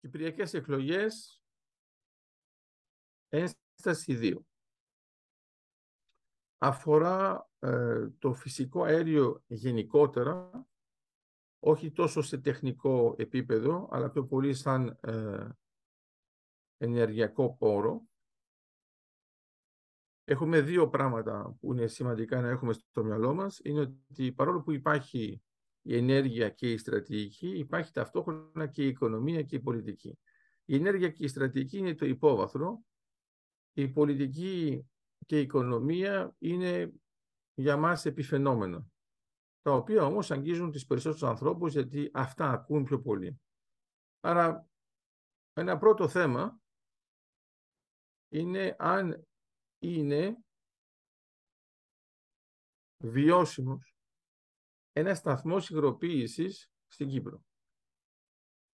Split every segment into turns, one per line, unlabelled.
Κυπριακές εκλογές, ένσταση 2. Αφορά ε, το φυσικό αέριο γενικότερα, όχι τόσο σε τεχνικό επίπεδο, αλλά πιο πολύ σαν ε, ενεργειακό πόρο. Έχουμε δύο πράγματα που είναι σημαντικά να έχουμε στο μυαλό μας. Είναι ότι παρόλο που υπάρχει η ενέργεια και η στρατηγική, υπάρχει ταυτόχρονα και η οικονομία και η πολιτική. Η ενέργεια και η στρατηγική είναι το υπόβαθρο. Η πολιτική και η οικονομία είναι για μας επιφαινόμενα, τα οποία όμως αγγίζουν τις περισσότερους ανθρώπους γιατί αυτά ακούν πιο πολύ. Άρα, ένα πρώτο θέμα είναι αν είναι βιώσιμος ένα σταθμό υγροποίησης στην Κύπρο.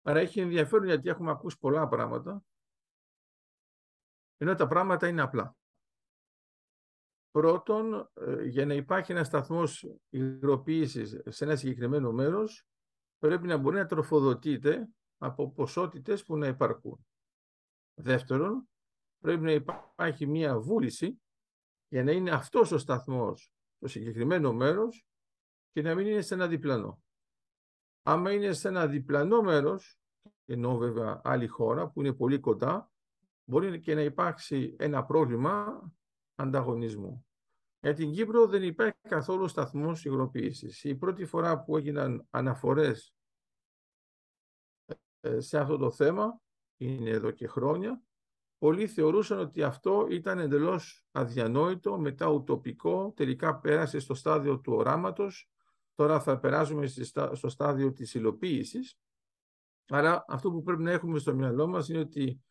Άρα έχει ενδιαφέρον γιατί έχουμε ακούσει πολλά πράγματα, ενώ τα πράγματα είναι απλά. Πρώτον, ε, για να υπάρχει ένας σταθμός υγροποίησης σε ένα συγκεκριμένο μέρος, πρέπει να μπορεί να τροφοδοτείται από ποσότητες που να υπαρκούν. Δεύτερον, πρέπει να υπάρχει μία βούληση για να είναι αυτός ο σταθμός το συγκεκριμένο μέρος και να μην είναι σε ένα διπλανό. Άμα είναι σε ένα διπλανό μέρος, ενώ βέβαια άλλη χώρα που είναι πολύ κοντά, μπορεί και να υπάρξει ένα πρόβλημα ανταγωνισμού. Για την Κύπρο δεν υπάρχει καθόλου σταθμός υγροποίησης. Η πρώτη φορά που έγιναν αναφορές ε, σε αυτό το θέμα, είναι εδώ και χρόνια, πολλοί θεωρούσαν ότι αυτό ήταν εντελώς αδιανόητο, μετά ουτοπικό, τελικά πέρασε στο στάδιο του οράματος Τώρα θα περάσουμε στο στάδιο της υλοποίησης. Άρα αυτό που πρέπει να έχουμε στο μυαλό μας είναι ότι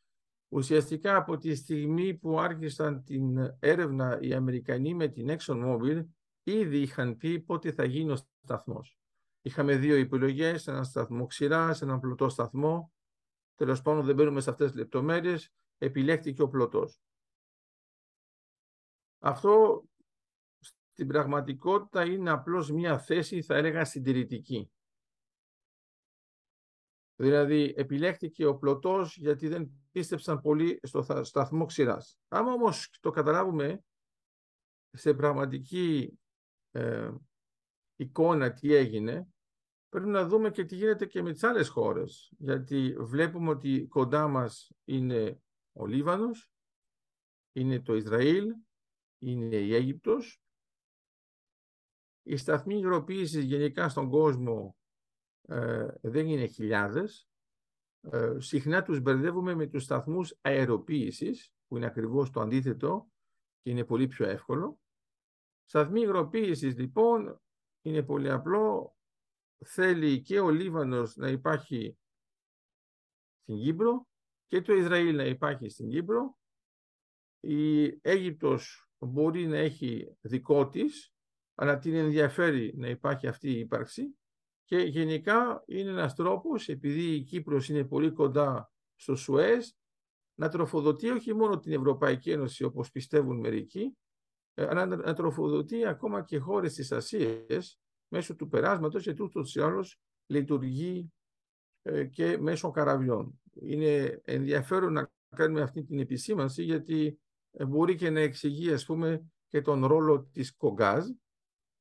ουσιαστικά από τη στιγμή που άρχισαν την έρευνα οι Αμερικανοί με την ExxonMobil ήδη είχαν πει πότε θα γίνει ο σταθμός. Είχαμε δύο επιλογές, έναν σταθμό ξηρά, έναν πλωτό σταθμό. Τέλος πάντων δεν μπαίνουμε σε αυτές τις λεπτομέρειες. Επιλέχθηκε ο πλωτός. Αυτό στην πραγματικότητα είναι απλώς μια θέση, θα έλεγα, συντηρητική. Δηλαδή, επιλέχθηκε ο πλωτός γιατί δεν πίστεψαν πολύ στο σταθμό ξηράς. Άμα όμως το καταλάβουμε σε πραγματική ε, εικόνα τι έγινε, πρέπει να δούμε και τι γίνεται και με τις άλλες χώρες. Γιατί βλέπουμε ότι κοντά μας είναι ο Λίβανος, είναι το Ισραήλ, είναι η Αίγυπτος οι σταθμοί υγροποίησης γενικά στον κόσμο ε, δεν είναι χιλιάδες. Ε, συχνά τους μπερδεύουμε με τους σταθμούς αεροποίησης, που είναι ακριβώς το αντίθετο και είναι πολύ πιο εύκολο. Σταθμοί υγροποίησης λοιπόν είναι πολύ απλό. Θέλει και ο Λίβανος να υπάρχει στην Κύπρο και το Ισραήλ να υπάρχει στην Κύπρο. Η Αίγυπτος μπορεί να έχει δικό της αλλά την ενδιαφέρει να υπάρχει αυτή η ύπαρξη και γενικά είναι ένας τρόπος, επειδή η Κύπρος είναι πολύ κοντά στο Σουέζ, να τροφοδοτεί όχι μόνο την Ευρωπαϊκή Ένωση όπως πιστεύουν μερικοί, ε, αλλά να τροφοδοτεί ακόμα και χώρες της Ασίας μέσω του περάσματος και τούτος ή άλλως λειτουργεί ε, και μέσω καραβιών. Είναι ενδιαφέρον να κάνουμε αυτή την επισήμανση γιατί ε, μπορεί και να εξηγεί ας πούμε και τον ρόλο της Κογκάζ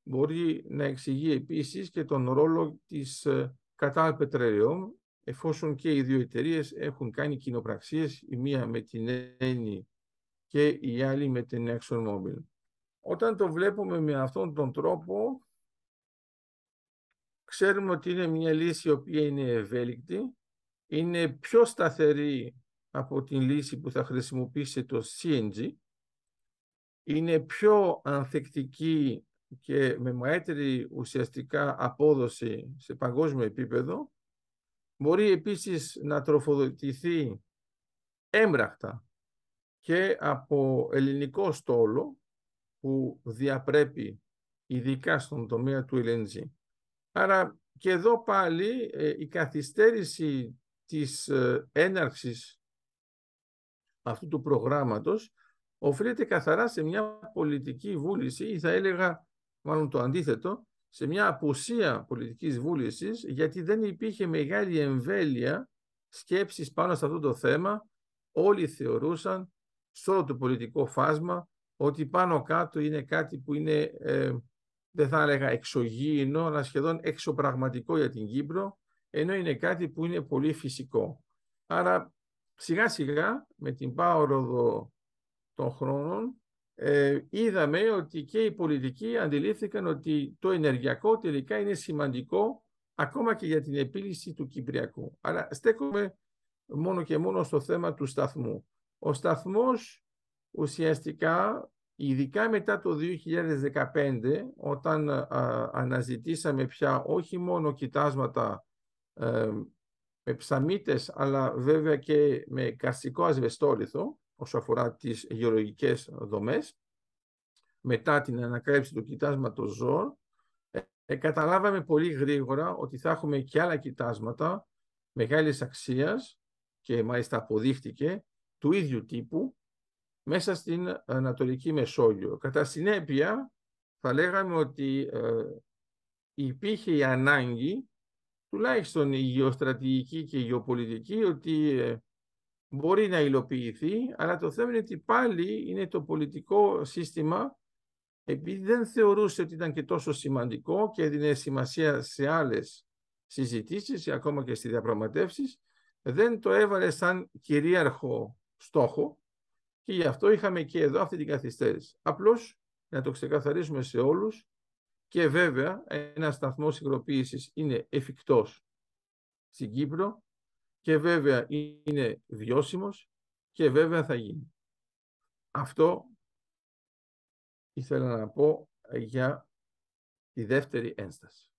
μπορεί να εξηγεί επίσης και τον ρόλο της Qatar Petroleum, εφόσον και οι δύο εταιρείες έχουν κάνει κοινοπραξίες, η μία με την Eni και η άλλη με την ExxonMobil. Όταν το βλέπουμε με αυτόν τον τρόπο, ξέρουμε ότι είναι μια λύση η οποία είναι ευέλικτη, είναι πιο σταθερή από την λύση που θα χρησιμοποιήσει το CNG, είναι πιο ανθεκτική και με μέτρη ουσιαστικά απόδοση σε παγκόσμιο επίπεδο, μπορεί επίσης να τροφοδοτηθεί έμπρακτα και από ελληνικό στόλο που διαπρέπει ειδικά στον τομέα του LNG. Άρα και εδώ πάλι ε, η καθυστέρηση της ε, έναρξης αυτού του προγράμματος οφείλεται καθαρά σε μια πολιτική βούληση ή θα έλεγα μάλλον το αντίθετο, σε μια απουσία πολιτικής βούλησης, γιατί δεν υπήρχε μεγάλη εμβέλεια σκέψεις πάνω σε αυτό το θέμα, όλοι θεωρούσαν σε όλο το πολιτικό φάσμα ότι πάνω κάτω είναι κάτι που είναι, ε, δεν θα έλεγα εξωγήινο, αλλά σχεδόν εξωπραγματικό για την Κύπρο, ενώ είναι κάτι που είναι πολύ φυσικό. Άρα σιγά σιγά με την πάωροδο των χρόνων ε, είδαμε ότι και οι πολιτικοί αντιλήφθηκαν ότι το ενεργειακό τελικά είναι σημαντικό ακόμα και για την επίλυση του Κυπριακού. Αλλά στέκομαι μόνο και μόνο στο θέμα του σταθμού. Ο σταθμός ουσιαστικά, ειδικά μετά το 2015, όταν αναζητήσαμε πια όχι μόνο κοιτάσματα ε, με ψαμίτες, αλλά βέβαια και με καρσικό ασβεστόλιθο, όσο αφορά τις γεωλογικές δομές, μετά την ανακάλυψη του κοιτάσματος ζώων, ε, ε, καταλάβαμε πολύ γρήγορα ότι θα έχουμε και άλλα κοιτάσματα μεγάλης αξίας και μάλιστα αποδείχτηκε του ίδιου τύπου μέσα στην Ανατολική Μεσόγειο. Κατά συνέπεια θα λέγαμε ότι ε, υπήρχε η ανάγκη τουλάχιστον η γεωστρατηγική και η γεωπολιτική ότι ε, μπορεί να υλοποιηθεί, αλλά το θέμα είναι ότι πάλι είναι το πολιτικό σύστημα επειδή δεν θεωρούσε ότι ήταν και τόσο σημαντικό και έδινε σημασία σε άλλες συζητήσεις ή ακόμα και στις διαπραγματεύσεις, δεν το έβαλε σαν κυρίαρχο στόχο και γι' αυτό είχαμε και εδώ αυτή την καθυστέρηση. Απλώς, να το ξεκαθαρίσουμε σε όλους, και βέβαια ένας σταθμός υγροποίησης είναι εφικτός στην Κύπρο και βέβαια είναι βιώσιμος και βέβαια θα γίνει. Αυτό ήθελα να πω για τη δεύτερη ένσταση.